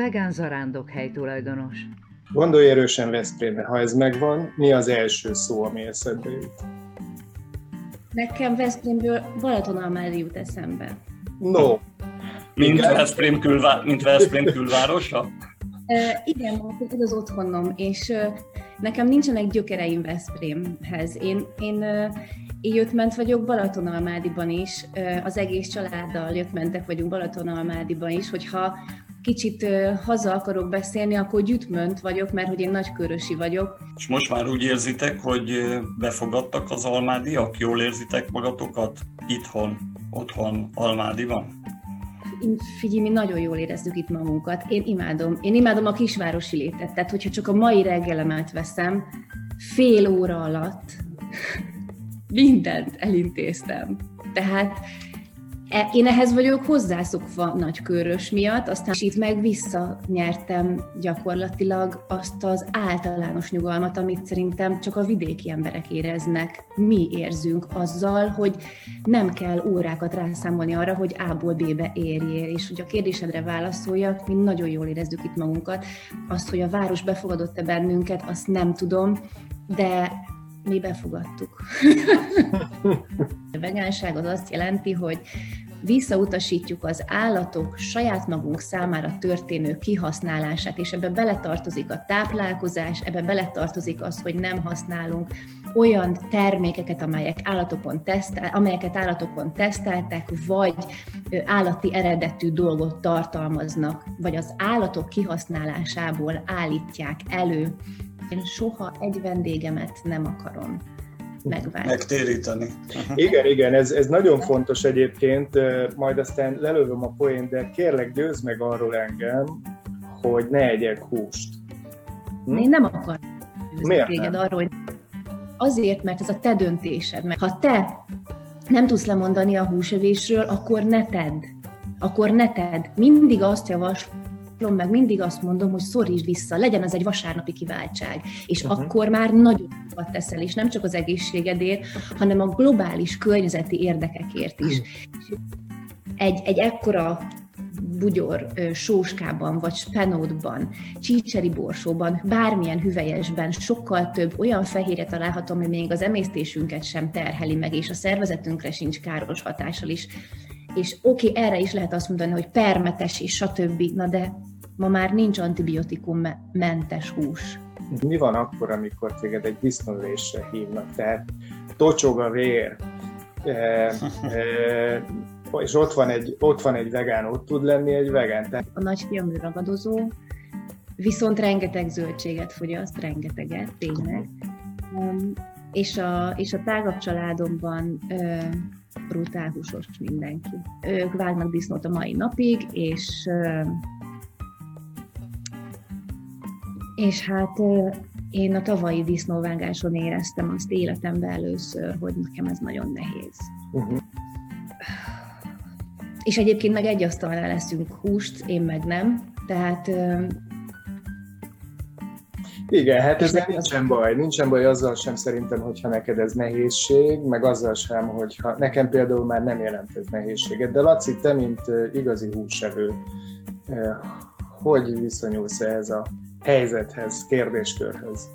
vegán zarándokhely tulajdonos. Gondolj erősen Veszprémre, ha ez megvan, mi az első szó, ami eszedbe jut? Nekem Veszprémből Balatonalmádi jut eszembe. No. Mint Veszprém, külvá- mint Veszprém külvárosa? Igen, ez az otthonom, és nekem nincsenek gyökereim Veszprémhez. Én, én, én jöttment vagyok Balatonalmádiban is, az egész családdal jöttmentek vagyunk Balatonalmádiban is, hogyha kicsit haza akarok beszélni, akkor gyütmönt vagyok, mert hogy én nagykörösi vagyok. És most már úgy érzitek, hogy befogadtak az almádiak? Jól érzitek magatokat itthon, otthon Almádiban? Figyelj, mi nagyon jól érezzük itt magunkat. Én imádom. Én imádom a kisvárosi létet. Tehát, hogyha csak a mai reggelemet veszem, fél óra alatt mindent elintéztem. Tehát én ehhez vagyok hozzászokva nagykörös miatt, aztán itt meg visszanyertem gyakorlatilag azt az általános nyugalmat, amit szerintem csak a vidéki emberek éreznek. Mi érzünk azzal, hogy nem kell órákat rászámolni arra, hogy A-ból B-be érjél. És hogy a kérdésedre válaszoljak, mi nagyon jól érezzük itt magunkat. Azt, hogy a város befogadott-e bennünket, azt nem tudom, de mi befogadtuk. a vegánság az azt jelenti, hogy visszautasítjuk az állatok saját magunk számára történő kihasználását, és ebbe beletartozik a táplálkozás, ebbe beletartozik az, hogy nem használunk olyan termékeket, amelyek állatokon tesztel, amelyeket állatokon teszteltek, vagy állati eredetű dolgot tartalmaznak, vagy az állatok kihasználásából állítják elő. Én soha egy vendégemet nem akarom megválni. Megtéríteni. Igen, igen, ez, ez nagyon fontos egyébként, majd aztán lelövöm a poén, de kérlek győzd meg arról engem, hogy ne egyek húst. Hm? Én nem akarom Miért téged nem? arról, hogy azért, mert ez a te döntésed. Mert ha te nem tudsz lemondani a húsevésről, akkor ne tedd. Akkor ne tedd. Mindig azt javaslom, meg mindig azt mondom, hogy szorítsd vissza, legyen az egy vasárnapi kiváltság. És uh-huh. akkor már nagyon sokat teszel, és nem csak az egészségedért, hanem a globális környezeti érdekekért is. Egy, egy ekkora bugyor sóskában, vagy spenótban, csícseri borsóban, bármilyen hüvelyesben sokkal több olyan fehérje található, ami még az emésztésünket sem terheli meg, és a szervezetünkre sincs káros hatással is. És oké, okay, erre is lehet azt mondani, hogy permetes és stb. Na de ma már nincs antibiotikum mentes hús. Mi van akkor, amikor téged egy disznólésre hívnak? Tehát tocsog a vér, e, e, és ott van, egy, ott van egy vegán, ott tud lenni egy vegán. Tehát... A nagyfiam ragadozó, viszont rengeteg zöldséget fogyaszt, rengeteget, tényleg. Um, és, a, és a tágabb családomban ö, brutál húsos mindenki. Ők vágnak disznót a mai napig, és ö, és hát én a tavalyi disznóvágáson éreztem azt életemben először, hogy nekem ez nagyon nehéz. Uh-huh. És egyébként meg egy asztalnál leszünk húst, én meg nem. Tehát... Igen, hát ez nincsen baj. Nincsen baj azzal sem szerintem, hogyha neked ez nehézség, meg azzal sem, hogyha nekem például már nem jelent ez nehézséget. De Laci, te, mint igazi húsevő, hogy viszonyulsz ehhez a helyzethez, kérdéskörhöz?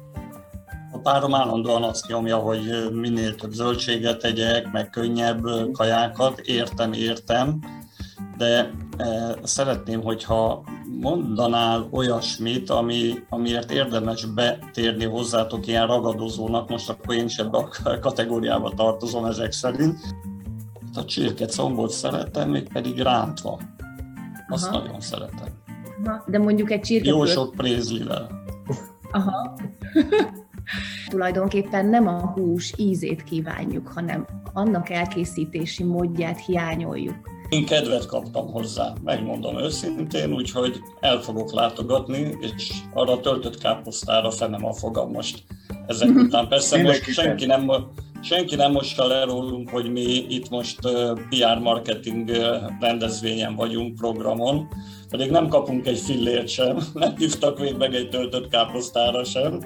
A párom állandóan azt nyomja, hogy minél több zöldséget tegyek, meg könnyebb kajákat. Értem, értem, de e, szeretném, hogyha mondanál olyasmit, ami, amiért érdemes betérni hozzátok ilyen ragadozónak, most akkor én is ebbe a kategóriába tartozom ezek szerint. A csirke combot szeretem, még pedig rántva. Azt Aha. nagyon szeretem. De mondjuk egy csirke... Jó sok prézlivel. Aha. Tulajdonképpen nem a hús ízét kívánjuk, hanem annak elkészítési módját hiányoljuk. Én kedvet kaptam hozzá, megmondom őszintén, úgyhogy el fogok látogatni, és arra töltött káposztára fenem a fogam most. Ezek után persze most senki nem, senki nem mossa le rólunk, hogy mi itt most PR marketing rendezvényen vagyunk, programon, pedig nem kapunk egy fillért sem, nem hívtak még meg egy töltött káposztára sem.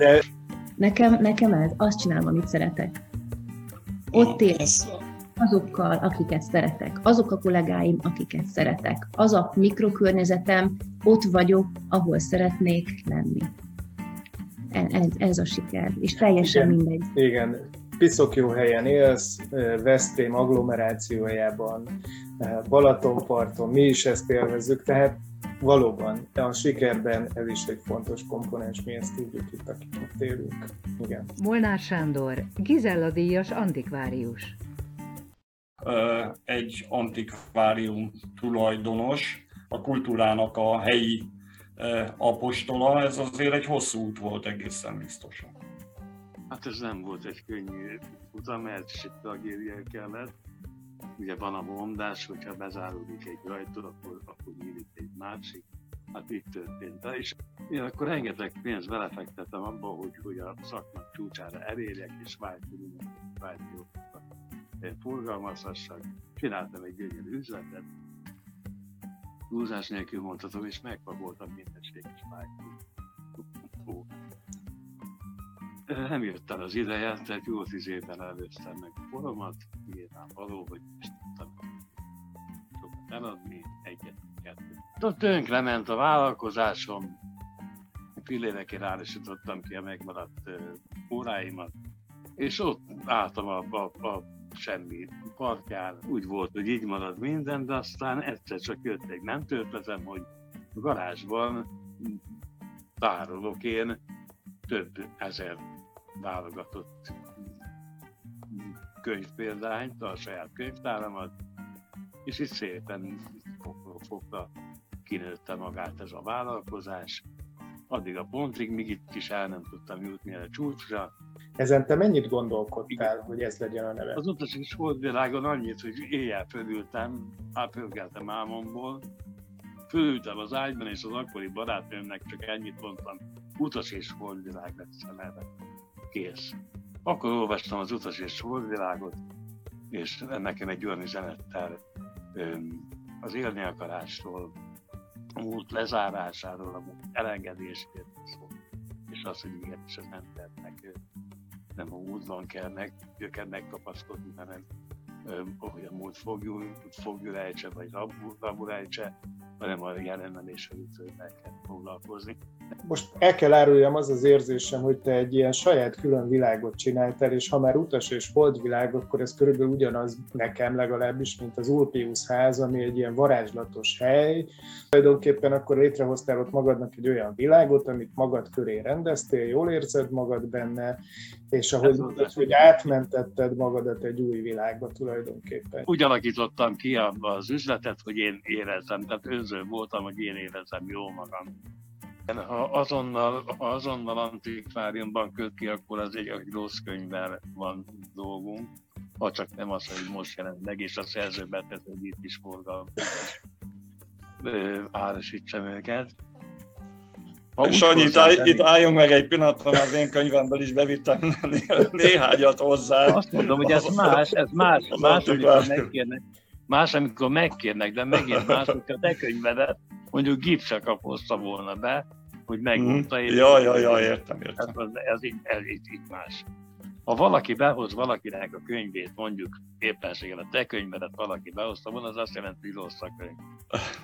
Nekem, nekem ez, azt csinálom, amit szeretek. Ott ér. Ez, azokkal, akiket szeretek, azok a kollégáim, akiket szeretek, az a mikrokörnyezetem, ott vagyok, ahol szeretnék lenni. Ez, ez a siker, és teljesen Igen. mindegy. Igen, piszok jó helyen élsz, Veszprém agglomerációjában, Balatonparton, mi is ezt élvezzük, tehát valóban a sikerben ez is egy fontos komponens, mi ezt tudjuk itt, akik ott élünk. Igen. Molnár Sándor, Gizella díjas antikvárius. Egy antikvárium tulajdonos, a kultúrának a helyi apostola, ez azért egy hosszú út volt egészen biztosan. Hát ez nem volt egy könnyű utam, mert is egy tragédia kellett. Ugye van a mondás, hogyha bezáródik egy ajtó, akkor, akkor nyílik egy másik. Hát itt történt. És én akkor rengeteg pénzt belefektettem abba, hogy, hogy a szakmák csúcsára elérjek, és vágyjókat forgalmazhassak. Csináltam egy gyönyörű üzletet, túlzás nélkül mondhatom, és megpakoltam mindenséges vágyjókat nem jött el az ideje, tehát jó tíz évben előztem meg a foromat, nyilván való, hogy tudtam sokat eladni, egyet, kettőt. Tönkre ment a vállalkozásom, pillérekért állítsítottam ki a megmaradt óráimat, és ott álltam a, a, a semmi parkján. Úgy volt, hogy így marad minden, de aztán egyszer csak jött egy mentőtletem, hogy a garázsban tárolok én több ezer válogatott könyvpéldányt, a saját könyvtáramat, és itt szépen fogta kinőtte magát ez a vállalkozás. Addig a pontig, míg itt is el nem tudtam jutni a csúcsra. Ezen te mennyit gondolkodtál, Igen. hogy ez legyen a neve? Az utas volt világon annyit, hogy éjjel fölültem, átfölkeltem álmomból, fölültem az ágyban, és az akkori barátnőmnek csak ennyit mondtam, utas és holdvilág lesz a neve kész. Akkor olvastam az utas és holdvilágot, és nekem egy olyan üzenettel az élni akarásról, a múlt lezárásáról, a múlt elengedésért szól. És az, hogy igenis az embernek nem a múltban kell meg, őket megkapaszkodni, hanem hogy a múlt fogjul, fogjul ejtse, vagy rabul ejtse, hanem a jelennel és a jövővel kell foglalkozni. Most el kell áruljam az az érzésem, hogy te egy ilyen saját külön világot csináltál, és ha már utas és holdvilág, akkor ez körülbelül ugyanaz nekem legalábbis, mint az Ulpius ház, ami egy ilyen varázslatos hely. Tulajdonképpen akkor létrehoztál ott magadnak egy olyan világot, amit magad köré rendeztél, jól érzed magad benne, és ahogy, mondtad, hogy átmentetted magadat egy új világba tulajdonképpen. Úgy alakítottam ki az üzletet, hogy én érezzem, tehát önző voltam, hogy én érezzem jó magam. Ha azonnal, ha azonnal antikváriumban köt ki, akkor az egy, egy rossz könyvvel van dolgunk, ha csak nem az, hogy most jelent meg, és a szerző betett, hogy itt is forgalom árasítsam őket. Sanyi, itt, áll, itt álljunk meg egy pillanatra, mert az én könyvemből is bevittem néhányat hozzá. Azt mondom, hogy ez más, ez más, más, amikor megkérnek, más, amikor megkérnek, de megint más, hogyha te könyvedet mondjuk gipsre kapozta volna be, hogy megmondta. Mm. Ja, ja, ja, értem, értem. Ez, ez, így, ez így, így más. Ha valaki behoz valakinek a könyvét, mondjuk éppenséggel a te könyvedet valaki behozta volna, az azt jelenti, hogy rossz a könyv.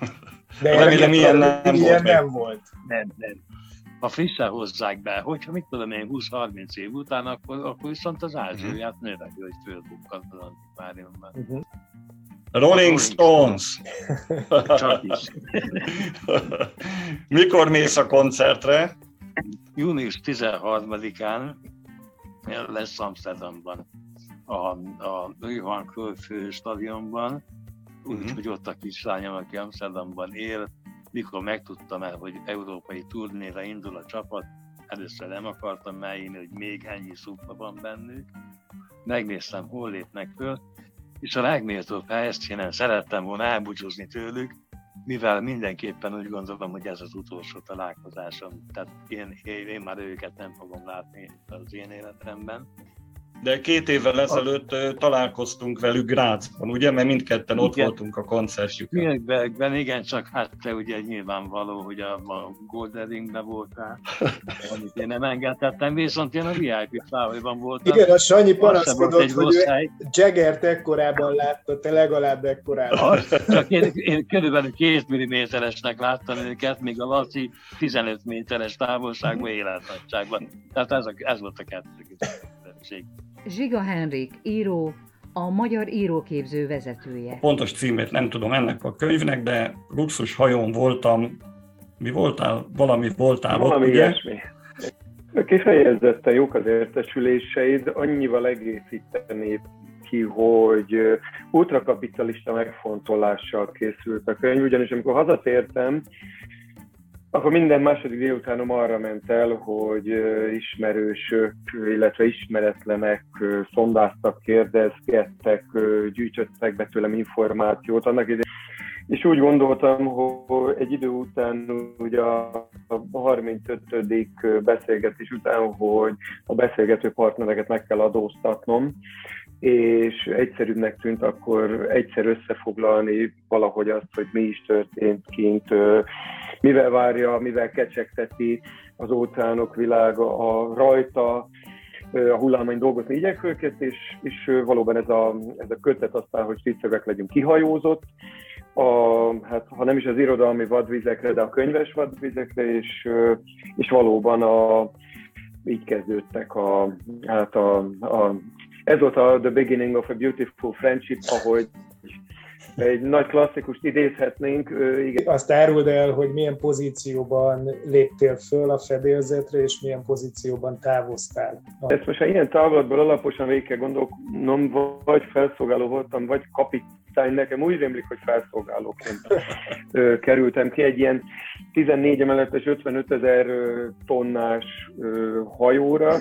De remélem, ilyen nem, nem, ilyen volt, nem volt. Nem, nem. Ha frissen hozzák be, hogyha mit tudom én 20-30 év után, akkor, akkor viszont az ázsióját uh-huh. hogy fölbukkant az antikváriumban. Uh-huh. Rolling Stones. Csak is. Mikor mész a koncertre? Június 13-án lesz Amsterdamban, a, a Johan Cruyff stadionban, úgyhogy uh-huh. ott a kislányom, aki Amsterdamban él, mikor megtudtam el, hogy európai turnéra indul a csapat, először nem akartam eljönni, hogy még ennyi szupla van bennük. Megnéztem, hol lépnek föl, és a legméltóbb helyszínen szerettem volna elbúcsúzni tőlük, mivel mindenképpen úgy gondolom, hogy ez az utolsó találkozásom. Tehát én, én, én már őket nem fogom látni az én életemben. De két évvel ezelőtt találkoztunk velük Grácsban, ugye? Mert mindketten ott Igen. voltunk a koncertjükön. Spielbergben, igen, csak hát te ugye nyilvánvaló, hogy a, a Golden Ringben voltál, amit én nem engedhettem, viszont én a VIP fájban voltam. Igen, a Sanyi panaszkodott, egy hogy ő. Jaggert ekkorában látta, te legalább ekkorában. Csak én, én körülbelül két milliméteresnek láttam őket, míg a Laci 15 méteres távolságban életnagyságban. Tehát ez, a, ez volt a kettő különbség. Zsiga Henrik, író, a Magyar Íróképző vezetője. Pontos címét nem tudom ennek a könyvnek, de luxus hajón voltam, mi voltál? Valami voltál ott, Valami ugye? ilyesmi. Kifejezetten jók az értesüléseid, annyival egészíteni ki, hogy ultrakapitalista megfontolással készült a könyv, ugyanis amikor hazatértem, akkor minden második délutánom arra ment el, hogy ismerősök, illetve ismeretlenek szondáztak, kérdezgettek, gyűjtöttek be tőlem információt. Annak idején és úgy gondoltam, hogy egy idő után, ugye a 35. beszélgetés után, hogy a beszélgető partnereket meg kell adóztatnom, és egyszerűbbnek tűnt akkor egyszer összefoglalni valahogy azt, hogy mi is történt kint, mivel várja, mivel kecsegteti az óceánok világa a rajta, a hullámain dolgozni igyekvőket, és, és valóban ez a, ez a kötet aztán, hogy tisztövek legyünk kihajózott, a, hát, ha nem is az irodalmi vadvizekre, de a könyves vadvizekre, és, és valóban a, így kezdődtek a, hát a, a, ez volt a The Beginning of a Beautiful Friendship, ahogy egy nagy klasszikust idézhetnénk, igen, Azt áruld el, hogy milyen pozícióban léptél föl a fedélzetre, és milyen pozícióban távoztál. Ezt most ha ilyen távlatból alaposan végig kell gondolnom, vagy felszolgáló voltam, vagy kapitány, nekem úgy rémlik, hogy felszolgálóként kerültem ki egy ilyen 14 emeletes 55 ezer tonnás hajóra,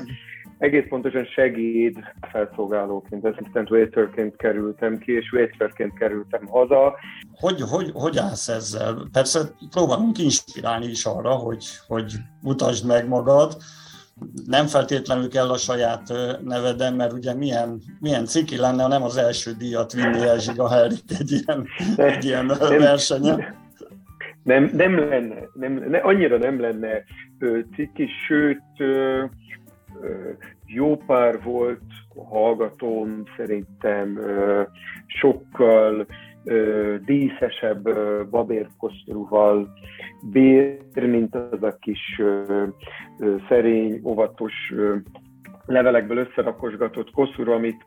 egész pontosan segéd felszolgálóként, assistant waiterként kerültem ki, és waiterként kerültem haza. Hogy, hogy, hogy állsz ezzel? Persze próbálunk inspirálni is arra, hogy, hogy mutasd meg magad. Nem feltétlenül kell a saját neveden, mert ugye milyen, milyen ciki lenne, ha nem az első díjat vinni el Zsiga Henrik egy ilyen, egy ilyen Nem. versenyen. Nem, nem lenne, nem, ne, annyira nem lenne ö, ciki, sőt, ö, jó pár volt hallgatóm, szerintem sokkal díszesebb babérkoszorúval bír, mint az a kis szerény, óvatos levelekből összerakosgatott koszorú, amit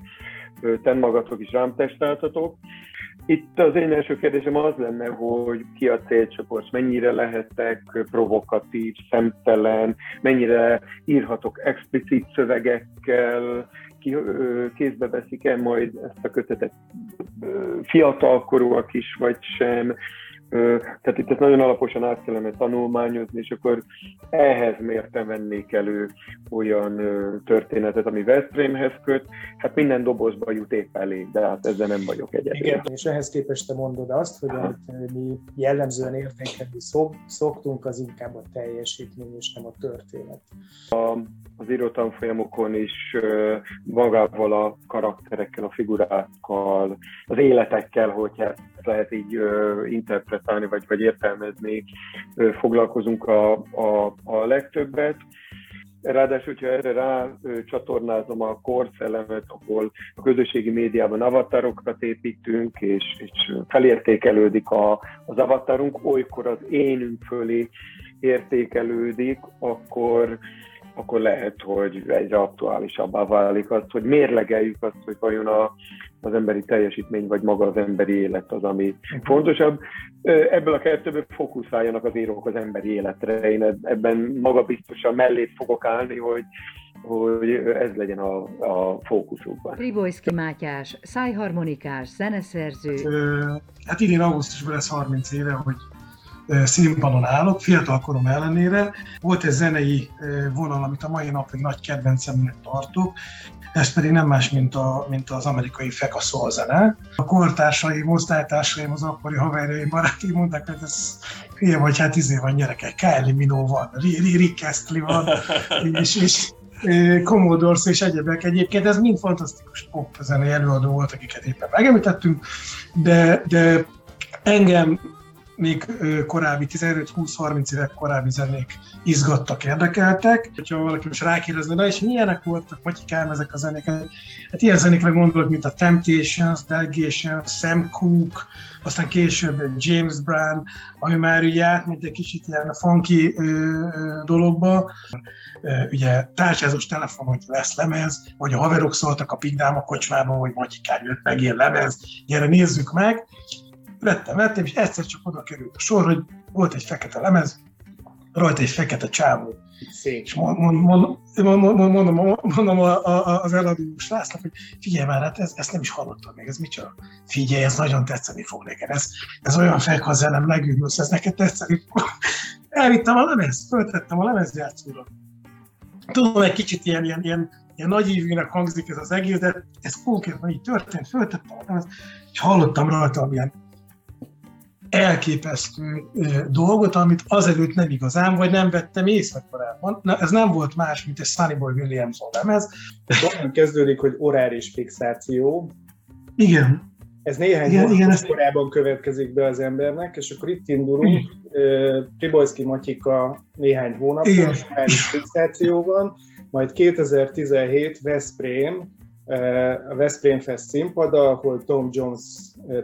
ten magatok is rám testáltatok. Itt az én első kérdésem az lenne, hogy ki a célcsoport, mennyire lehetek provokatív, szemtelen, mennyire írhatok explicit szövegekkel, ki kézbe veszik-e majd ezt a kötetet fiatalkorúak is, vagy sem. Tehát itt ezt nagyon alaposan át kellene tanulmányozni, és akkor ehhez mérten vennék elő olyan történetet, ami Veszprémhez köt. Hát minden dobozba jut épp elég, de hát ezzel nem vagyok egyedül. Igen, és ehhez képest te mondod azt, hogy amit mi jellemzően értékelni szok, szoktunk, az inkább a teljesítmény, és nem a történet. az írótanfolyamokon is magával a karakterekkel, a figurákkal, az életekkel, hogyha lehet így ö, interpretálni, vagy, vagy értelmezni, ö, foglalkozunk a, a, a legtöbbet. Ráadásul, hogyha erre rá ö, csatornázom a korszellemet, ahol a közösségi médiában avatarokat építünk, és, és felértékelődik a, az avatarunk, olykor az énünk fölé értékelődik, akkor, akkor lehet, hogy egyre aktuálisabbá válik az, hogy mérlegeljük azt, hogy vajon a, az emberi teljesítmény, vagy maga az emberi élet az, ami fontosabb. Ö, Ebből a kettőből fókuszáljanak az írók az emberi életre. Én eb- ebben magabiztosan mellé fogok állni, hogy, hogy ez legyen a, a fókuszukban. Pribojszki Mátyás, szájharmonikás, zeneszerző, hát idén augusztusban lesz 30 éve, hogy színpadon állok, fiatalkorom ellenére. Volt egy zenei vonal, amit a mai napig nagy kedvencemnek tartok, ez pedig nem más, mint, a, mint az amerikai fekaszol zene. A kortársaim, osztálytársaim, az akkori haverjaim, barátaim mondták, hogy ez hülye vagy, hát izé van gyerekek, Kylie Minogue van, Ri- Ri- Rick Astley van, és, és Commodores és egyebek egyébként, ez mind fantasztikus pop zenei előadó volt, akiket éppen megemlítettünk, de, de engem még korábbi 15-20-30 évek korábbi zenék izgattak, érdekeltek. Ha valaki most rákérdezne, na és milyenek voltak, matyikám ezek a zenék? Hát ilyen zenékre gondolok, mint a Temptations, Delegations, Sam Cooke, aztán később James Brown, ami már ugye átment egy kicsit ilyen funky ö, ö, dologba. Ugye tárcsázós telefon, hogy lesz lemez, vagy a haverok szóltak a Pigdám a kocsmába, hogy Matyikám jött meg ilyen lemez, gyere nézzük meg vettem, vettem, és egyszer csak oda került a sor, hogy volt egy fekete lemez, rajta egy fekete csávó. Szép. És mondom, mondom, mondom, mondom, mondom az eladó srácnak, hogy figyelj már, hát ez, ezt nem is hallottam még, ez micsoda? Figyelj, ez nagyon tetszeni fog neked, ez, ez olyan fekhazenem, legűnös, ez neked tetszeni fog. Elvittem a lemez, föltettem a lemezjátszóra. Tudom, egy kicsit ilyen, ilyen, ilyen, ilyen nagyívűnek hangzik ez az egész, de ez konkrétan így történt, föltettem a lemez, és hallottam rajta ilyen elképesztő dolgot, amit azelőtt nem igazán, vagy nem vettem észre korábban. Na, ez nem volt más, mint egy Sunny Boy Williamson lemez. Onnan kezdődik, hogy oráris fixáció. Igen. Ez néhány igen, igen, ez... korábban következik be az embernek, és akkor itt indulunk, Pribolszki Matyika néhány hónapban, oráris fixációban, majd 2017 Veszprém, a Veszprém Fest színpada, ahol Tom Jones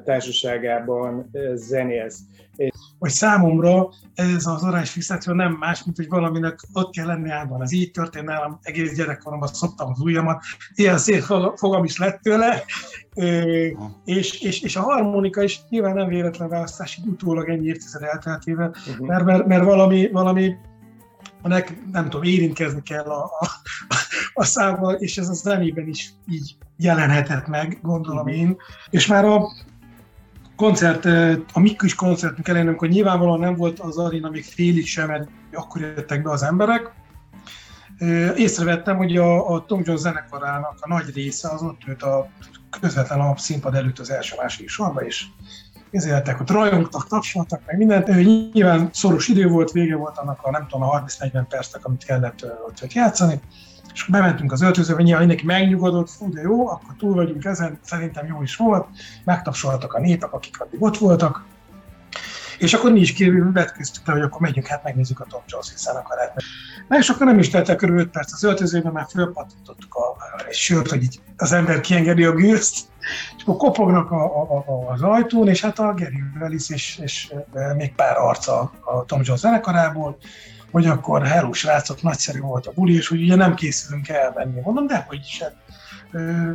társaságában zenélsz. Hogy számomra ez az arányos fixáció nem más, mint hogy valaminek ott kell lenni állandóan. Ez így történt nálam, egész gyerekkoromban szoktam az ujjamat, ilyen szép fogam is lett tőle, és, és, és a harmonika is nyilván nem véletlen választás, így utólag ennyi évtized elteltével, uh-huh. mert, mert, mert valami, valami nek, nem tudom, érintkezni kell a, a, a számmal, és ez a zenében is így jelenhetett meg, gondolom én. És már a koncert, a mi kis koncertünk elején, amikor nyilvánvalóan nem volt az arena még félig sem, mert akkor jöttek be az emberek, észrevettem, hogy a, a Tom Jones zenekarának a nagy része az ott ült a közvetlen a színpad előtt az első-második sorba, és ezért ott rajongtak, tapsoltak, meg mindent. Nyilván szoros idő volt, vége volt annak a nem tudom, a 30-40 percnek, amit kellett ott játszani. És bementünk az öltözőbe, nyilván mindenki megnyugodott, fú, de jó, akkor túl vagyunk ezen, szerintem jó is volt, megtapsoltak a népek, akik addig ott voltak, és akkor mi is vetköztük hogy akkor megyünk, hát megnézzük a Tom Jones zenekaret. Na és akkor nem is teltek körül 5 perc az öltözőben, már fölpattintottuk a, egy sört, hogy így az ember kiengedi a gőzt, és akkor kopognak a, a, a, az ajtón, és hát a Gary Willis és, és még pár arca a Tom Jones zenekarából, hogy akkor hello srácok, nagyszerű volt a buli, és hogy ugye nem készülünk elmenni. Mondom, de hogy is, hát,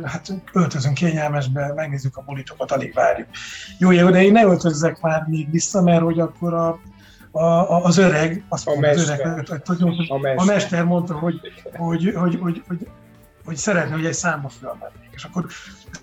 hát öltözünk kényelmesbe, megnézzük a bulitokat, alig várjuk. Jó, jó, de én ne öltözzek már még vissza, mert hogy akkor a, a, a, az öreg, azt a mondta, mester. az öreg, hogy, a, mester. a mester mondta, hogy, hogy, hogy, hogy, hogy, hogy szeretne, hogy egy számba fölmennék. És akkor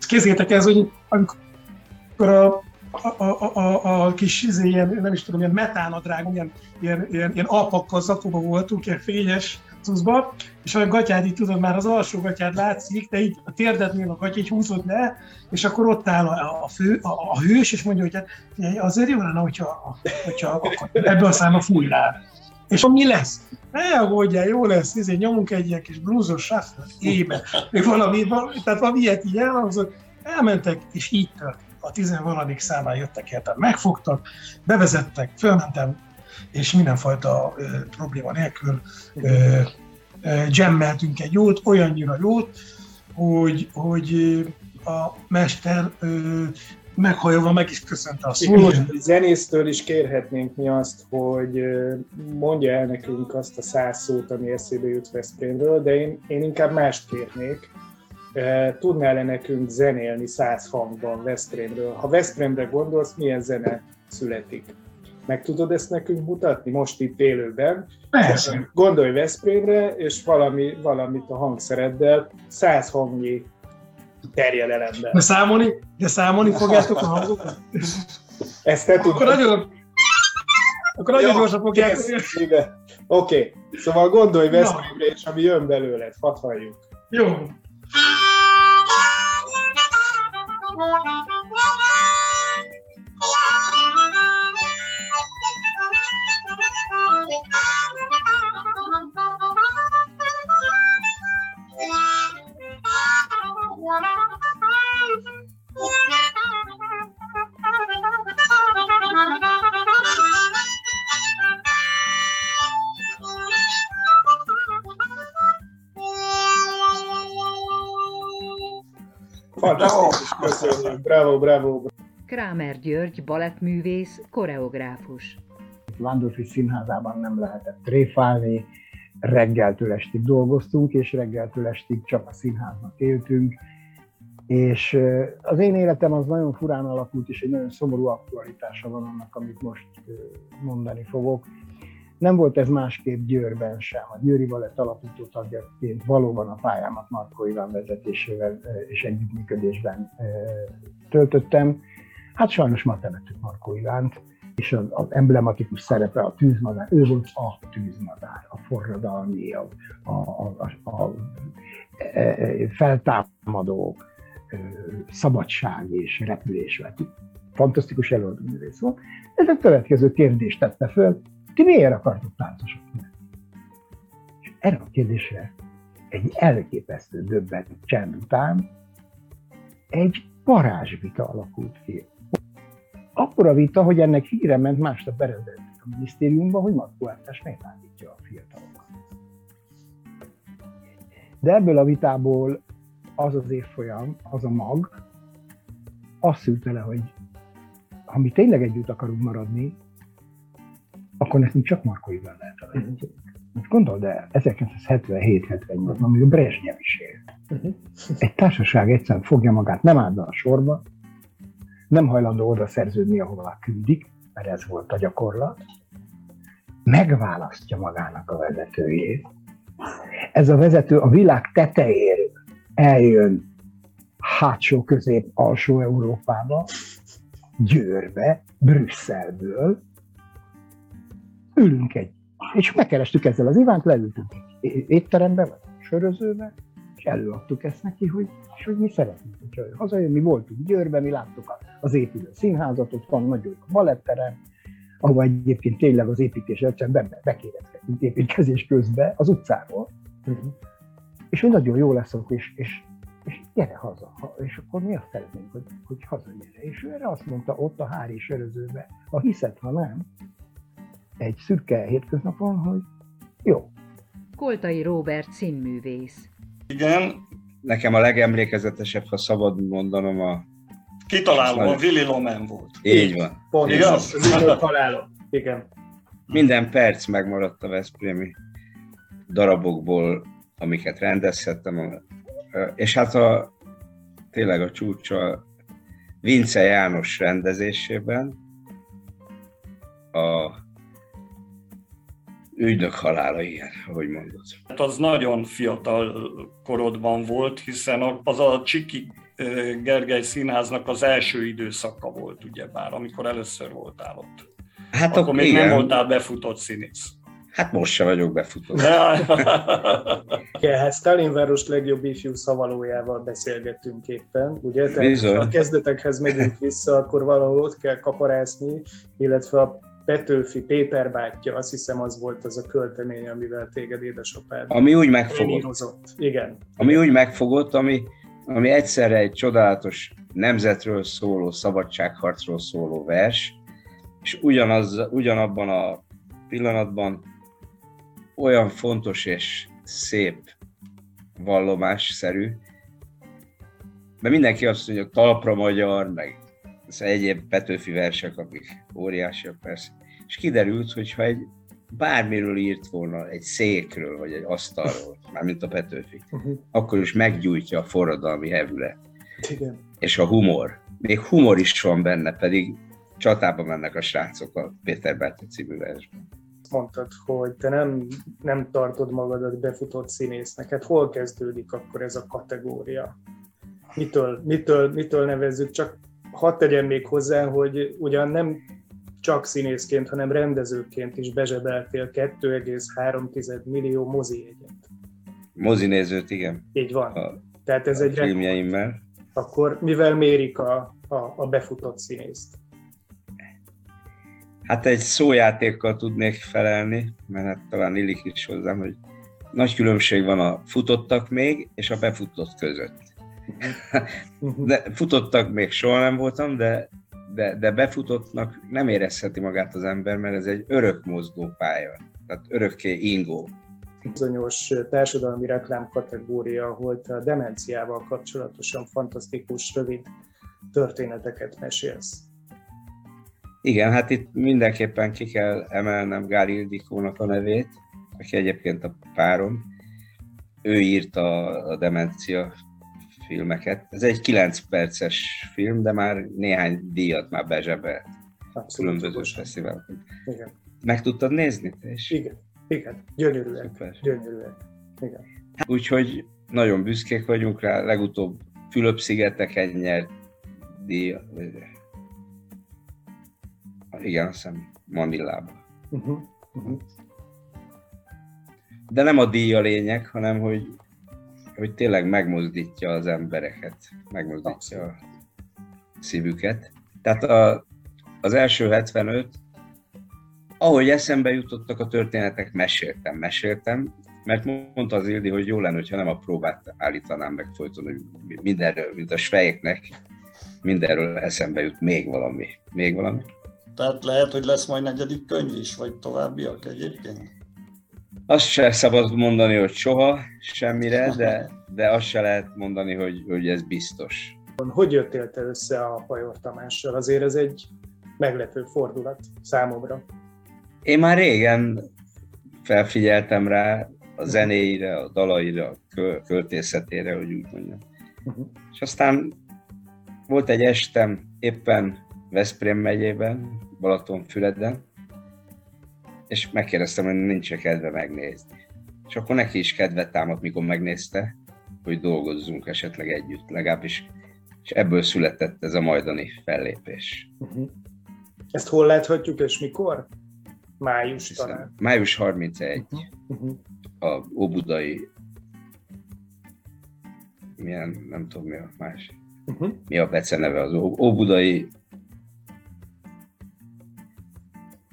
kézzétek ez, hogy amikor a a, a, a, a kis izé, ilyen, nem is tudom, ilyen metánadrág, ilyen, ilyen, ilyen, ilyen alpakkal zakóba voltunk, ilyen fényes cuszba, és a gatyád így tudod, már az alsó gatyád látszik, de így a térdednél a gatya így húzod le, és akkor ott áll a, a, fő, a, a hős, és mondja, hogy hát, azért jó lenne, hogyha, hogyha ebből a számba fújnál. És mi lesz? Ne aggódjál, jó lesz, izé, nyomunk egy ilyen kis blúzos shuffle ébe, még valami, valami, tehát valami ilyet így elhangzott, elmentek, és így történt a tizenvaladik számán jöttek értem, megfogtak, bevezettek, fölmentem, és mindenfajta ö, probléma nélkül ö, ö, jammeltünk egy jót, olyannyira jót, hogy, hogy a mester ö, meghajolva meg is köszönte a szólót. Zenésztől is kérhetnénk mi azt, hogy mondja el nekünk azt a száz szót, ami eszébe jut Veszprémről, de én, én inkább mást kérnék tudnál-e nekünk zenélni száz hangban Veszprémről? Ha Veszprémre gondolsz, milyen zene születik? Meg tudod ezt nekünk mutatni most itt élőben? Persze. Gondolj Veszprémre, és valami, valamit a hangszereddel, száz hangnyi terjedelemben. De számolni, de számolni fogjátok a hangokat? Ezt te tudod. Akkor nagyon, akkor nagyon gyorsan fogják. Oké, okay. szóval gondolj Veszprémre, és ami jön belőled, hadd halljuk. Jó. Oh. Köszönjük, bravo, bravo. Krámer György, balettművész, koreográfus. Vándorfi Színházában nem lehetett tréfálni, reggeltől estig dolgoztunk, és reggeltől estig csak a színháznak éltünk, és az én életem az nagyon furán alakult, és egy nagyon szomorú aktualitása van annak, amit most mondani fogok. Nem volt ez másképp Győrben sem. A Győri Balett alapító tagjaként valóban a pályámat Markó Iván vezetésével és együttműködésben töltöttem. Hát sajnos ma temetük Markó Ivánt, és az, az emblematikus szerepe a tűzmadár, ő volt a tűzmadár, a forradalmi, a, a, a, a, a feltámadó, szabadság és repülés. Fantasztikus előadóművész volt. Ez a következő kérdést tette föl, ti miért akartok táncosok? És erre a kérdésre egy elképesztő döbbet csend után egy parázsvita alakult ki. Akkor a vita, hogy ennek híre ment másnap berendelték a minisztériumban, hogy Matkó Ántás megállítja a fiatalokat. De ebből a vitából az az évfolyam, az a mag, azt szülte le, hogy ha mi tényleg együtt akarunk maradni, akkor nekünk csak Marko Iván lehet a vezetőnk. Most gondold el, 1977-78-ban még a Brezsnyev is élt. Egy társaság egyszerűen fogja magát, nem áll a sorba, nem hajlandó oda szerződni, ahová küldik, mert ez volt a gyakorlat, megválasztja magának a vezetőjét. Ez a vezető a világ tetejéről eljön hátsó közép alsó Európába, Győrbe, Brüsszelből, ülünk egy, és megkerestük ezzel az Ivánt, leültünk egy étterembe, vagy sörözőbe, és előadtuk ezt neki, hogy, és hogy mi szeretnénk, hogy hazajön, mi voltunk Győrben, mi láttuk az épülő színházat, ott van nagyon a baletterem, ahol egyébként tényleg az építés egyszerűen be, bekérdezkedtünk építkezés közben az utcáról. Uh-huh és hogy nagyon jó lesz ott, és, és, és gyere haza. És akkor mi azt szeretnénk, hogy, hogy hazagyere. És ő erre azt mondta ott a Hári sörözőbe, ha hiszed, ha nem, egy szürke hétköznapon, hogy jó. Koltai Robert színművész. Igen. Nekem a legemlékezetesebb, ha szabad mondanom, a Kitaláló, a Willy Loman volt. Így van. Pont Igaz? találom. Igen. Minden perc megmaradt a Veszprémi darabokból, amiket rendezhettem, és hát a, tényleg a csúcsa Vince János rendezésében a ügynök halála ilyen, ahogy mondod. Hát az nagyon fiatal korodban volt, hiszen az a Csiki Gergely Színháznak az első időszaka volt, ugyebár, amikor először voltál ott. Hát akkor még igen. nem voltál befutott színész. Hát most se vagyok befutó. ja, hát Stalinváros legjobb ifjú szavalójával beszélgettünk éppen, ugye? Tehát Bizony. a kezdetekhez megyünk vissza, akkor valahol ott kell kaparászni, illetve a Petőfi Péter bátyja, azt hiszem az volt az a költemény, amivel téged édesapád Ami úgy megfogott. Igen. Ami úgy megfogott, ami, ami egyszerre egy csodálatos nemzetről szóló, szabadságharcról szóló vers, és ugyanaz, ugyanabban a pillanatban olyan fontos és szép vallomásszerű, mert mindenki azt mondja, talpra magyar, meg az egyéb Petőfi versek, amik óriásiak persze. És kiderült, hogy ha egy bármiről írt volna, egy székről, vagy egy asztalról, mármint a Petőfi, uh-huh. akkor is meggyújtja a forradalmi hevület. Igen. És a humor. Még humor is van benne, pedig csatába mennek a srácok a Péter Bátyja című versben mondtad, hogy te nem, nem tartod magadat befutott színésznek. Hát hol kezdődik akkor ez a kategória? Mitől, mitől, mitől nevezzük? Csak hadd tegyem még hozzá, hogy ugyan nem csak színészként, hanem rendezőként is bezsebeltél 2,3 millió mozi jegyet. Mozi nézőt, igen. Így van. A, Tehát ez a egy filmjeimmel. Akkor mivel mérik a, a, a befutott színészt? Hát egy szójátékkal tudnék felelni, mert hát talán illik is hozzám, hogy nagy különbség van a futottak még és a befutott között. De futottak még soha nem voltam, de, de, de befutottnak nem érezheti magát az ember, mert ez egy örök mozgó pálya, tehát örökké ingó. bizonyos társadalmi reklám kategória, ahol te a demenciával kapcsolatosan fantasztikus, rövid történeteket mesélsz. Igen, hát itt mindenképpen ki kell emelnem Gál Ildikónak a nevét, aki egyébként a párom. Ő írta a demencia filmeket. Ez egy 9 perces film, de már néhány díjat már bezsebelt. Különböző fesztiválokon. Igen. Meg tudtad nézni? Is? Igen, igen, gyönyörűek. Szuper. Gyönyörűek. Igen. Úgyhogy nagyon büszkék vagyunk rá, legutóbb Fülöp-szigeteken nyert díj, igen, azt hiszem Manillában. Uh-huh. Uh-huh. De nem a díj a lényeg, hanem hogy, hogy tényleg megmozdítja az embereket, megmozdítja a szívüket. Tehát a, az első 75, ahogy eszembe jutottak a történetek, meséltem, meséltem, mert mondta az Ildi, hogy jó lenne, ha nem a próbát állítanám meg folyton, hogy mindenről, mint a svejeknek, mindenről eszembe jut még valami, még valami. Tehát lehet, hogy lesz majd negyedik könyv is, vagy továbbiak egyébként? Azt se szabad mondani, hogy soha, semmire, de, de azt se lehet mondani, hogy, hogy ez biztos. Hogy jöttél te össze a Pajor Tamással? Azért ez egy meglepő fordulat számomra. Én már régen felfigyeltem rá a zenéire, a dalaira, a költészetére, hogy úgy mondjam. Uh-huh. És aztán volt egy estem éppen Veszprém megyében, Balatonfüreden, és megkérdeztem, hogy nincs -e kedve megnézni. És akkor neki is kedve támadt, mikor megnézte, hogy dolgozzunk esetleg együtt, legalábbis. És ebből született ez a majdani fellépés. Uh-huh. Ezt hol láthatjuk, és mikor? Május Hiszem, talán. Május 31. Uh-huh. Uh-huh. A Óbudai milyen, nem tudom mi a más. Uh-huh. Mi a beceneve az Óbudai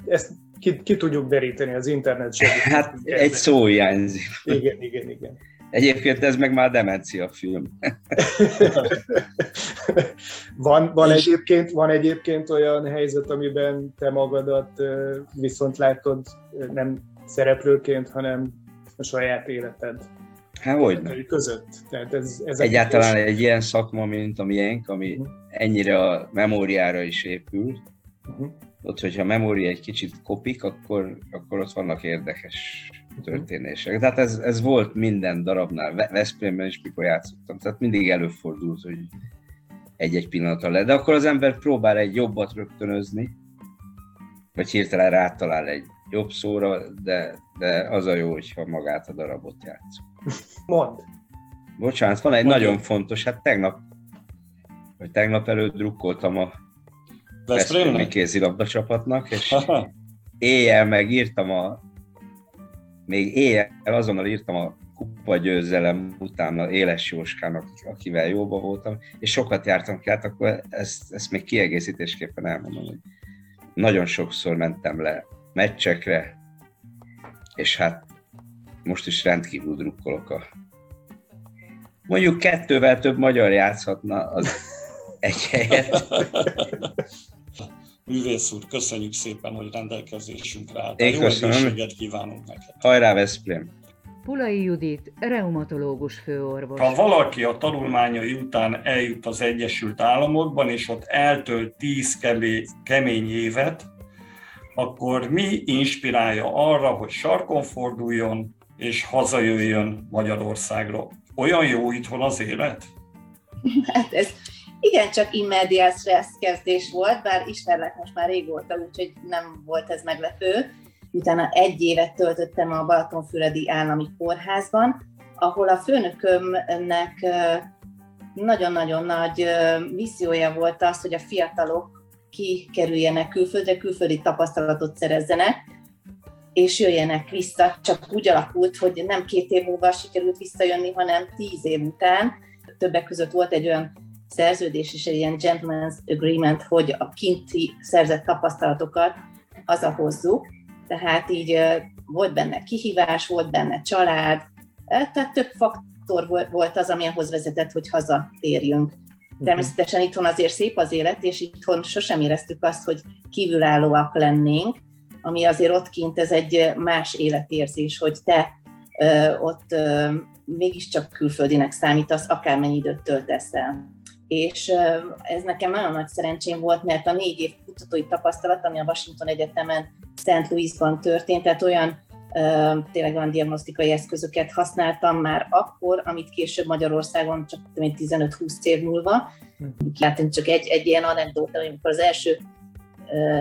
ezt ki, ki tudjuk deríteni az internet segítségével. Hát egy szó hiányzik. Igen, igen, igen. Egyébként ez meg már demencia film. van, van, egyébként, van egyébként olyan helyzet, amiben te magadat viszont látod nem szereplőként, hanem a saját életed Hát hogy között. Tehát ez, ez Egyáltalán egy ilyen szakma, mint a miénk, ami uh-huh. ennyire a memóriára is épül, uh-huh ott, hogyha a memória egy kicsit kopik, akkor, akkor ott vannak érdekes történések. Tehát ez, ez volt minden darabnál, Veszprémben is, mikor játszottam, tehát mindig előfordult, hogy egy-egy pillanatra le. De akkor az ember próbál egy jobbat rögtönözni, vagy hirtelen rátalál egy jobb szóra, de, de az a jó, hogyha magát a darabot játszunk. Mond. Bocsánat, van egy Mond. nagyon fontos, hát tegnap, vagy tegnap előtt drukkoltam a Veszprémi kézilabda csapatnak, és éjjel megírtam a még éjjel azonnal írtam a kupa győzelem utána Éles Jóskának, akivel jóba voltam, és sokat jártam ki, hát akkor ezt, ezt még kiegészítésképpen elmondom, hogy nagyon sokszor mentem le meccsekre, és hát most is rendkívül drukkolok a mondjuk kettővel több magyar játszhatna az egy helyet. Művész úr, köszönjük szépen, hogy rendelkezésünkre állt. Én Jó egészséget kívánunk neked. Hajrá, Veszprém! Pulai Judit, reumatológus főorvos. Ha valaki a tanulmányai után eljut az Egyesült Államokban, és ott eltölt tíz kemény évet, akkor mi inspirálja arra, hogy sarkon forduljon, és hazajöjjön Magyarországra? Olyan jó itthon az élet? Hát ez igen, csak immediate stressz kezdés volt, bár ismerlek most már régóta, úgyhogy nem volt ez meglepő. Utána egy évet töltöttem a Balatonfüredi Állami Kórházban, ahol a főnökömnek nagyon-nagyon nagy missziója volt az, hogy a fiatalok kikerüljenek külföldre, külföldi tapasztalatot szerezzenek, és jöjjenek vissza. Csak úgy alakult, hogy nem két év múlva sikerült visszajönni, hanem tíz év után. Többek között volt egy olyan szerződés és egy ilyen gentleman's agreement, hogy a kinti szerzett tapasztalatokat hazahozzuk. Tehát így volt benne kihívás, volt benne család, tehát több faktor volt az, ami ahhoz vezetett, hogy hazatérjünk. Mhm. Természetesen itthon azért szép az élet, és itthon sosem éreztük azt, hogy kívülállóak lennénk, ami azért ott kint ez egy más életérzés, hogy te ott mégiscsak külföldinek számítasz, akármennyi időt töltesz el. És ez nekem nagyon nagy szerencsém volt, mert a négy év kutatói tapasztalat, ami a Washington Egyetemen St. Louisban történt, tehát olyan tényleg olyan diagnosztikai eszközöket használtam már akkor, amit később Magyarországon csak 15-20 év múlva. Hát csak egy, egy ilyen anekdóta, amikor az első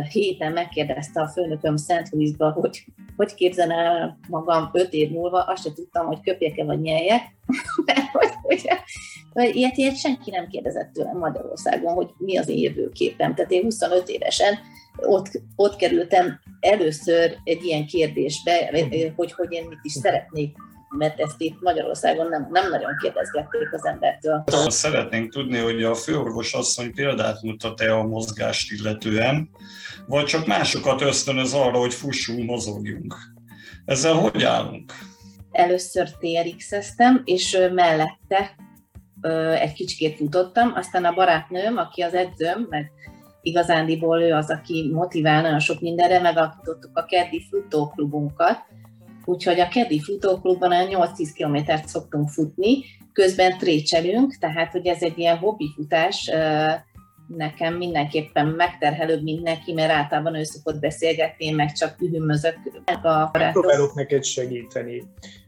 héten megkérdezte a főnököm Szent Louisba, hogy hogy képzel el magam öt év múlva, azt sem tudtam, hogy köpjek-e vagy nyeljek, mert hogy, hogy, hogy ilyet, ilyet senki nem kérdezett tőlem Magyarországon, hogy mi az én jövőképem. Tehát én 25 évesen ott, ott kerültem először egy ilyen kérdésbe, hogy, hogy én mit is szeretnék mert ezt itt Magyarországon nem, nem nagyon kérdezgették az embertől. Szeretnénk tudni, hogy a főorvos asszony példát mutat-e a mozgást illetően, vagy csak másokat ösztönöz arra, hogy fussunk, mozogjunk. Ezzel hogy állunk? Először TRX-eztem, és mellette egy kicsikét futottam, aztán a barátnőm, aki az edzőm, meg igazándiból ő az, aki motivál nagyon sok mindenre, megalkottuk a keddi futóklubunkat, úgyhogy a keddi futóklubban a 8-10 kilométert szoktunk futni, közben trécselünk, tehát hogy ez egy ilyen hobbi futás, nekem mindenképpen megterhelőbb, mint neki, mert általában ő szokott beszélgetni, én meg csak ühümözök. Próbálok neked segíteni.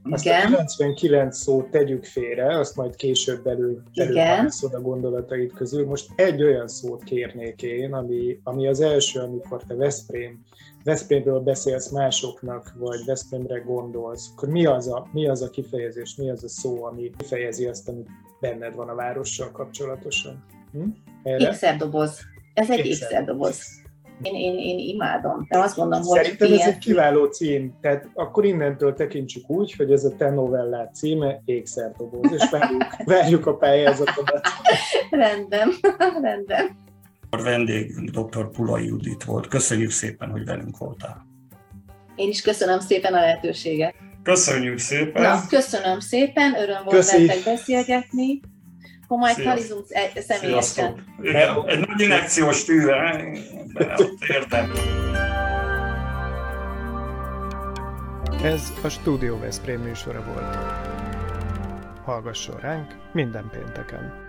Azt Igen. a 99 szót tegyük félre, azt majd később belül, belül a gondolatait közül. Most egy olyan szót kérnék én, ami, ami az első, amikor te Veszprém, Veszprémről beszélsz másoknak, vagy Veszprémre gondolsz, akkor mi az, a, mi az a kifejezés, mi az a szó, ami kifejezi azt, ami benned van a várossal kapcsolatosan? Hm? Ékszerdoboz. Ez egy ékszerdoboz. Én, én, én imádom. De azt mondom, hogy Szerintem ez egy kiváló cím. Tehát akkor innentől tekintsük úgy, hogy ez a te novellát címe Ékszerdoboz, és várjuk, várjuk a pályázatodat. rendben, rendben. Vendégünk dr. Pula Judit volt. Köszönjük szépen, hogy velünk voltál. Én is köszönöm szépen a lehetőséget. Köszönjük szépen. Na, köszönöm szépen, öröm volt veletek beszélgetni akkor majd talizunk személyesen. Igen, egy nagy inekciós tűre, értem. Ez a Studio Veszprém műsora volt. Hallgasson ránk minden pénteken!